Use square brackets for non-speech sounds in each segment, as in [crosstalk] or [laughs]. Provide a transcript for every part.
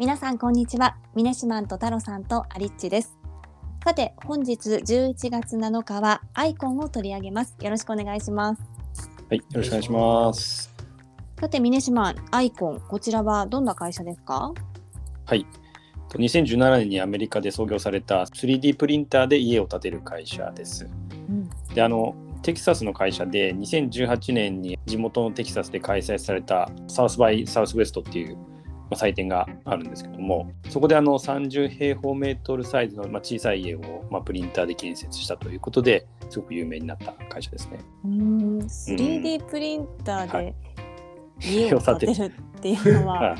皆さんこんにちはミネシマンと太郎さんとアリッチですさて本日11月7日はアイコンを取り上げますよろしくお願いしますはい、よろしくお願いします。さてミネシマンアイコンこちらはどんな会社ですか？はい。と2017年にアメリカで創業された 3D プリンターで家を建てる会社です。うんで、あの、テキサスの会社で2018年に地元のテキサスで開催されたサウスバイ・サウスウェストっていう、まあ、祭典があるんですけどもそこであの30平方メートルサイズの、まあ、小さい家を、まあ、プリンターで建設したということですごく有名になった会社ですね。うーん 3D プリンターはでい。家を建てるっていうのは [laughs] はい。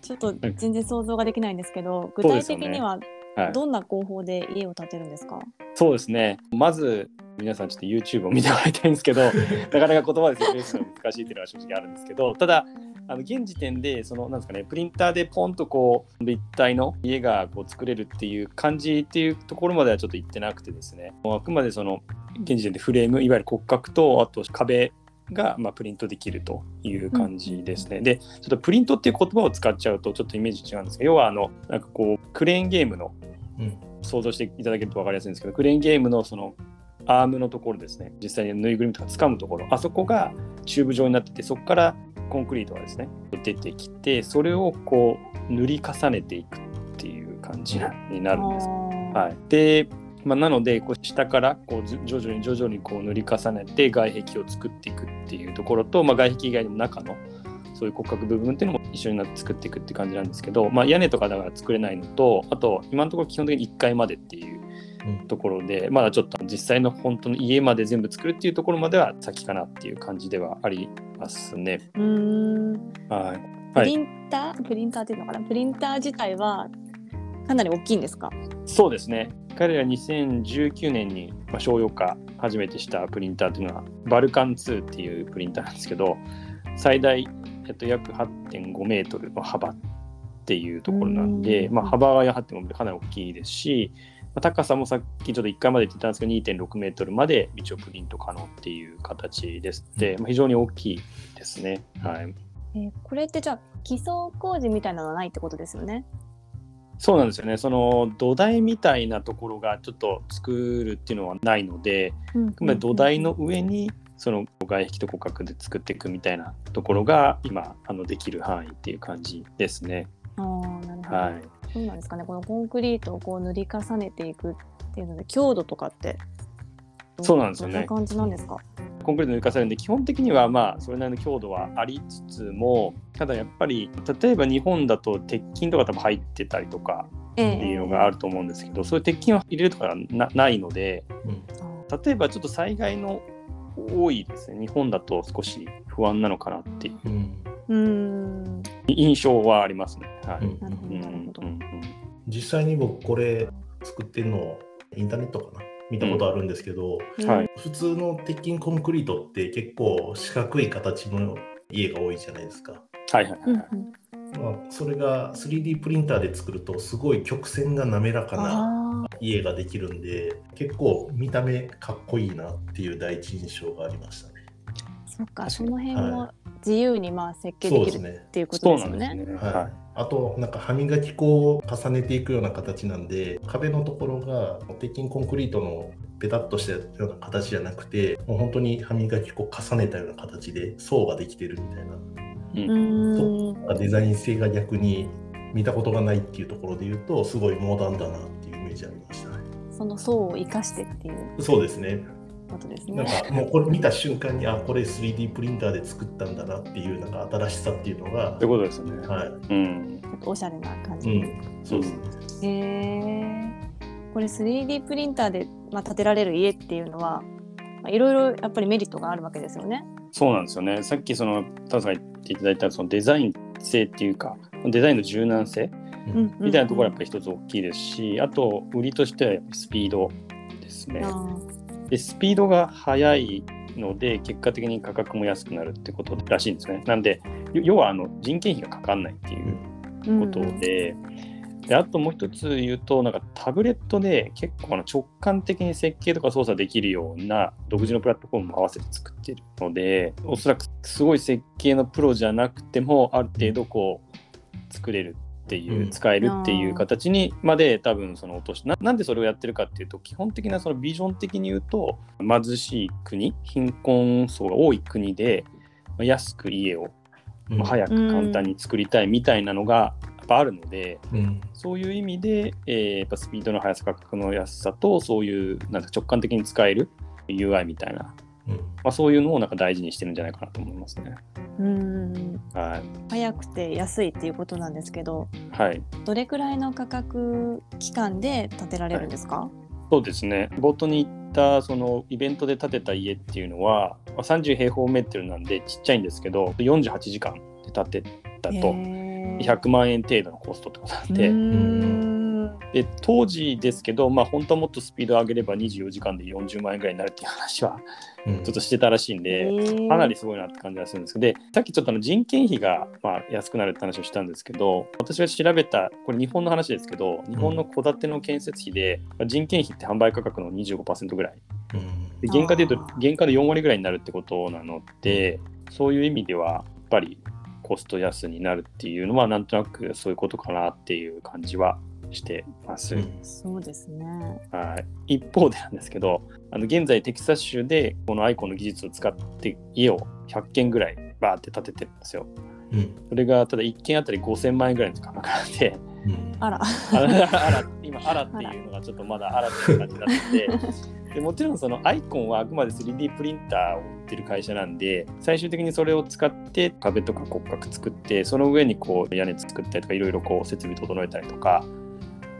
ちょっと全然想像ができないんですけど具体的にははい。どんな工法で家を建てるんですか、そうですね。まず皆さんちょっと YouTube を見てもらいたいんですけど、[laughs] なかなか言葉で説明するのが難しいっていうのは正直あるんですけど、ただあの現時点でそのなんですかね、プリンターでポンとこう立体の家がこう作れるっていう感じっていうところまではちょっと行ってなくてですね、あくまでその現時点でフレームいわゆる骨格とあと壁がまあプリントできるという感じですね。で、ちょっとプリントっていう言葉を使っちゃうとちょっとイメージ違うんですけど、要はあのなんかこうクレーンゲームのうん。想像していただけると分かりやすいんですけどクレーンゲームのそのアームのところですね。実際にぬいぐるみとか掴むところ。あそこがチューブ状になっててそこからコンクリートがですね出てきてそれをこう塗り重ねていくっていう感じなになるんです。はい、で、まあ、なのでこう下からこうず徐々に徐々にこう塗り重ねて外壁を作っていくっていうところと、まあ、外壁以外にも中のそういう骨格部分っていうのも一緒になって作っていくって感じなんですけど、まあ、屋根とかだから作れないのとあと今のところ基本的に1階までっていううんところでまだちょっと実際の本当の家まで全部作るっていうところまでは先かなっていう感じではありますね。はい、はい、プリンター、プリンターっていうのかな？プリンター自体はかなり大きいんですか？そうですね。彼ら2019年にまあ商用化初めてしたプリンターっていうのはバルカン2っていうプリンターなんですけど最大、えっと、約8.5メートルの幅っていうところなんで、うん。まあ、幅が8.5メートルかなり大きいですし、まあ高さもさっきちょっと1回まで言ってたんですけど2.6メートルまで一応プリント可能っていう形ですので、まあ、非常に大きいですね。はいえーこれってじゃあ基礎工事みたいなのはないってことですよね？そうなんですよね。その土台みたいなところがちょっと作るっていうのはないので、あくまで土台の上にその外壁と骨格で作っていくみたいなところが今あのできる範囲っていう感じですね。あーなるほど、はい。そうなんですかねこのコンクリートをこう塗り重ねていくっていうので強度とかってどそうなんですよね。どんな感じなんですか？コンクリートに浮かされるんで基本的にはまあそれなりの強度はありつつもただやっぱり例えば日本だと鉄筋とか多分入ってたりとかえっていうのがあると思うんですけど、そういう鉄筋を入れるとかはなないのでうん。例えばちょっと災害の多いですね。日本だと少し不安なのかなっていう。うん。うーん印象はありますね。はい。うん。なるほどうんなるほど、うん実際に僕これ作ってるのをインターネットかな。見たことあるんですけど、うんはい。普通の鉄筋コンクリートって結構四角い形の家が多いじゃないですか。はいはいうんはい。まあ、それが 3D プリンターで作るとすごい曲線が滑らかなあ家ができるんで結構見た目かっこいいなっていう第一印象がありましたね。ーそっかその辺自由にまあ設計できるそうですねっていうことそうですよね。なんですね。はいはい。あとなんか歯磨き粉を重ねていくような形なんで壁のところが鉄筋コンクリートのペタッとしたような形じゃなくてもう本当に歯磨き粉を重ねたような形で層ができてるみたいなうーんデザイン性が逆に見たことがないっていうところで言うとすごいモダンだなっていうイメージありましたね。その層を生かしてっていうそうですね。ことですなんね。かもうこれ見た瞬間にあこれ 3D プリンターで作ったんだなっていうなんか新しさっていうのがということですよね。はい。うん。ちょっとおしゃれな感じ。うん。そうですね。へえ。これ 3D プリンターで、まあ、建てられる家っていうのは、まあ、いろいろやっぱりメリットがあるわけですよね。そうなんですよね。さっきそのタさんが言っていただいたそのデザイン性っていうかデザインの柔軟性うんみたいなところはやっぱり一つ大きいですし、あと売りとしてはやっぱりスピードですね。でスピードが速いので結果的に価格も安くなるってことらしいんですね。なんで要はあの人件費がかかんないっていうことで,、であともう一つ言うとなんかタブレットで結構あの直感的に設計とか操作できるような独自のプラットフォームも合わせて作ってるのでおそらくすごい設計のプロじゃなくてもある程度こう作れるっていう、うん。使えるっていう形にまで多分その落としななんでそれをやってるかっていうと基本的なそのビジョン的に言うと貧しい国貧困層が多い国でまあ安く家を早く簡単に作りたいみたいなのがやっぱあるので、うん。そういう意味で、えーやっぱスピードの速さ価格の安さとそういうなんか直感的に使える UI みたいな、うん。まあ、そういうのをなんか大事にしてるんじゃないかなと思いますね。うんはい、早くて安いっていうことなんですけどはい。どれくらいの価格期間で建てられるんですか、そうですね。冒頭に言ったそのイベントで建てた家っていうのはまあ30平方メートルなんでちっちゃいんですけど48時間で建てたと。へー。100万円程度のコストってことなんうで,、で当時ですけど、まあ、本当はもっとスピードを上げれば24時間で40万円ぐらいになるっていう話はうん。ちょっとしてたらしいんで、かなりすごいなって感じがするんですけどでさっきちょっとあの人件費がまあ安くなるって話をしたんですけど私が調べたこれ日本の話ですけど日本の戸建ての建設費で人件費って販売価格の25%ぐらい。うん。で原価で言うとあ原価で4割ぐらいになるってことなのでそういう意味ではやっぱりコスト安になるっていうのはなんとなくそういうことかなっていう感じはしてます。うんそうですね。はい一方でなんですけどあの現在テキサス州でこのアイコンの技術を使って家を100軒ぐらいバーって建ててるんですよ。うんそれがただ1軒あたり5000万円ぐらいの価格なんでうんあら。あらあら今あらっていうのがちょっとまだあらっていう感じになっててでもちろんそのアイコンはあくまで 3D プリンターを売ってる会社なんで最終的にそれを使って壁とか骨格作ってその上にこう屋根作ったりとかいろいろこう設備整えたりとか、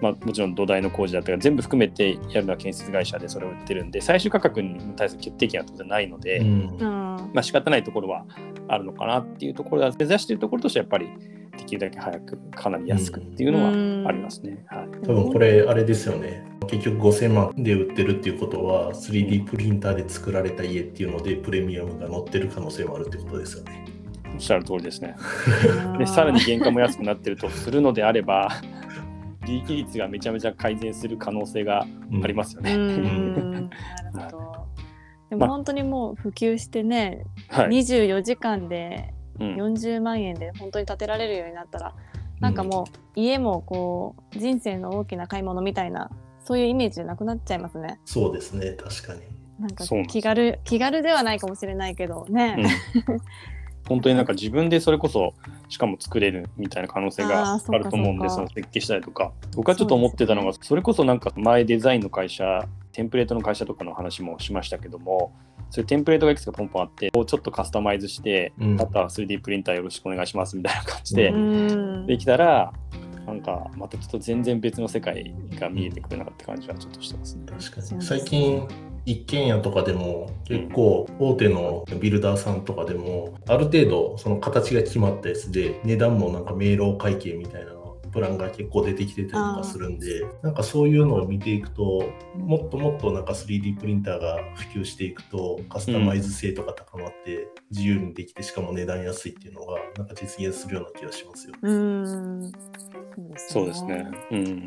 まあ、もちろん土台の工事だったり全部含めてやるのは建設会社でそれを売ってるんで最終価格に対する決定権は当然ないので、うん。うん。まあ仕方ないところはあるのかなっていうところは目指しているところとしてはやっぱりできるだけ早くかなり安くっていうのはありますね。はい。多分これあれですよね。結局5000万で売ってるっていうことは 3D プリンターで作られた家っていうのでプレミアムが乗ってる可能性はあるってことですよね。おっしゃる通りですね。でさらに原価も安くなってるとするのであれば利益率がめちゃめちゃ改善する可能性がありますようね。ん。なるほど。[laughs] でまあも本当にもう普及してね、はい、24時間でうん40万円で本当に建てられるようになったら、なんかもう家もこう人生の大きな買い物みたいなそういうイメージじゃなくなっちゃいますね。そうですね確かになんか気軽気軽ではないかもしれないけどね。うん本当になんか自分でそれこそしかも作れるみたいな可能性があると思うんでその設計したりとか。僕はちょっと思ってたのがそ,、れこそなんか前デザインの会社テンプレートの会社とかの話もしましたけどもそういうテンプレートがいくつかポンポンあってこうちょっとカスタマイズして、うん。あとは 3D プリンターよろしくお願いしますみたいな感じで、できたらなんかまたちょっと全然別の世界が見えてくるなって感じはちょっとしてますね。確かに。最近一軒家とかでも結構大手のビルダーさんとかでもある程度その形が決まったやつで値段もなんか明朗会計みたいなプランが結構出てきてたりとかするんでなんかそういうのを見ていくともっともっとなんか 3D プリンターが普及していくとカスタマイズ性とか高まって自由にできてしかも値段安いっていうのがなんか実現するような気がしますよ。うん。そうですね。うんうん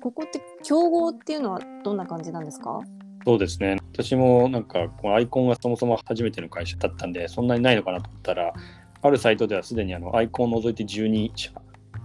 ここって競合っていうのはどんな感じなんですか？そうですね。私もなんかこのアイコンがそもそも初めての会社だったんで、そんなにないのかなと思ったら、あるサイトではすでにあのアイコンを除いて12社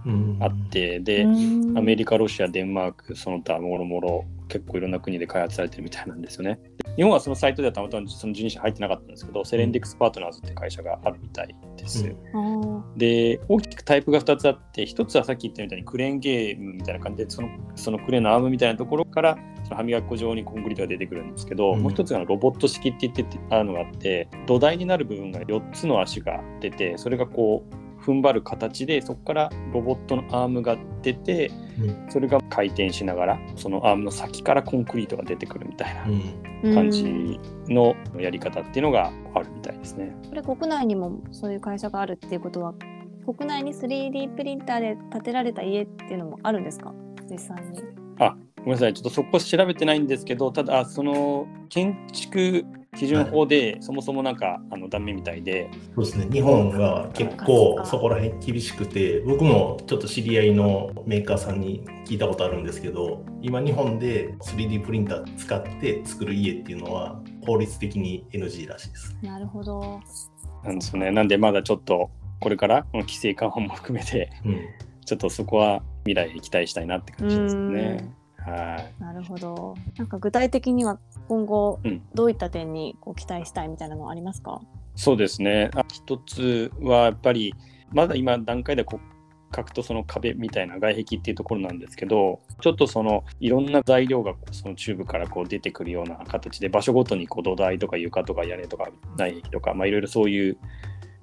うんあって、で、アメリカ、ロシア、デンマーク、その他もろもろ結構いろんな国で開発されてるみたいなんですよね。日本はそのサイトではたまたまその12社入ってなかったんですけど、セレンディクスパートナーズって会社があるみたいです。うん。あで大きくタイプが2つあって1つはさっき言ったみたいにクレーンゲームみたいな感じでそのそのクレーンのアームみたいなところからその歯磨き粉状にコンクリートが出てくるんですけど、うん。もう1つがロボット式って言っててあるのがあって土台になる部分が4つの足が出てそれがこう踏ん張る形でそこからロボットのアームが出てうん。それが回転しながらそのアームの先からコンクリートが出てくるみたいな感じのやり方っていうのがあるみたいですね。これ国内にもそういう会社があるっていうことは国内に 3D プリンターで建てられた家っていうのもあるんですか？実際に。ごめんなさい、ちょっとそこ調べてないんですけど、ただ、あその建築基準法でそもそもなんか、あのダメみたいで、そうですね、日本が結構そこら辺厳しくて、僕もちょっと知り合いのメーカーさんに聞いたことあるんですけど、今日本で 3D プリンター使って作る家っていうのは法律的に NG らしいです。なるほど。なんですよね。なんで、まだちょっとこれからこの規制緩和も含めて、うん、ちょっとそこは未来へ期待したいなって感じですね。はい。なるほど。なんか具体的には今後うんどういった点にこう期待したいみたいなのはありますか？そうですね。あ一つはやっぱりまだ今段階では骨格とその壁みたいな外壁っていうところなんですけどちょっとそのいろんな材料がそのチューブからこう出てくるような形で場所ごとにこう土台とか床とか屋根とか内壁とかまあいろいろそういう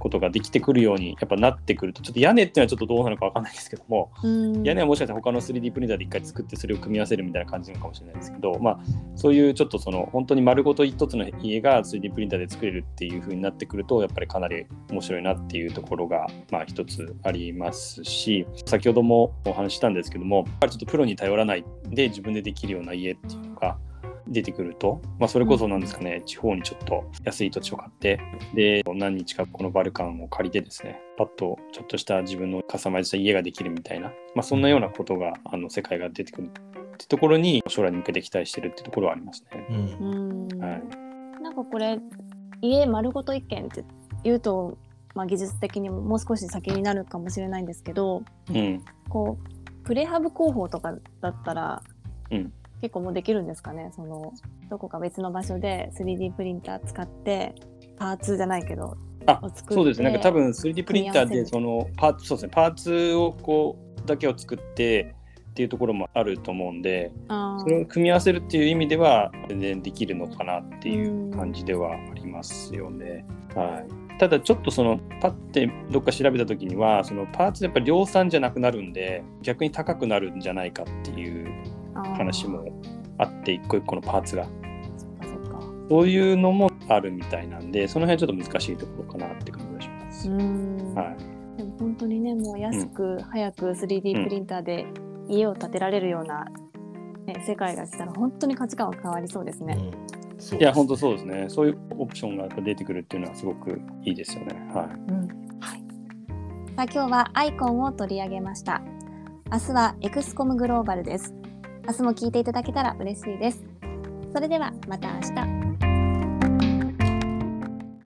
ことができてくるようにやっぱなってくるとちょっと屋根っていうのはちょっとどうなのかわかんないですけどもうん。屋根はもしかしたら他の 3D プリンターで一回作ってそれを組み合わせるみたいな感じなのかもしれないですけど、まあ、そういうちょっとその本当に丸ごと一つの家が 3D プリンターで作れるっていう風になってくるとやっぱりかなり面白いなっていうところがまあ一つありますし先ほどもお話ししたんですけどもやっぱりちょっとプロに頼らないで自分でできるような家っていうのが出てくると、まあ、それこそなんですかね、地方にちょっと安い土地を買って。で何日かこのバルカンを借りてですね。パッとちょっとした自分のカスタマイズした家ができるみたいな、まあ、そんなようなことがあの世界が出てくるってところに将来に向けて期待してるってところはありますね。うん。うん。はい。なんかこれ家丸ごと一軒って言うと、まあ、技術的にももう少し先になるかもしれないんですけどうん、こうプレハブ工法とかだったら、うん結構もうできるんですかね？そのどこか別の場所で 3D プリンター使ってパーツじゃないけどあそうですね。なんか多分 3D プリンターでそのパーツそうですね。パーツをこうだけを作ってっていうところもあると思うんであそれを組み合わせるっていう意味では全然できるのかなっていう感じではありますよね。はい、ただちょっとそのパッてどっか調べた時にはそのパーツやっぱり量産じゃなくなるんで逆に高くなるんじゃないかっていう話もあって一個一個のパーツが。そっかそっか。そういうのもあるみたいなんでその辺はちょっと難しいところかなって感じがします。うん。はい。でも本当にねもう安く早く 3D プリンターで家を建てられるような、ね、世界が来たら本当に価値観は変わりそうですね。うん。そういや本当そうですね。そういうオプションが出てくるっていうのはすごくいいですよね。はい。うん。はい、さあ今日はアイコンを取り上げました。明日はエクスコムグローバルです。明日も聞いていただけたら嬉しいです。それではまた明日。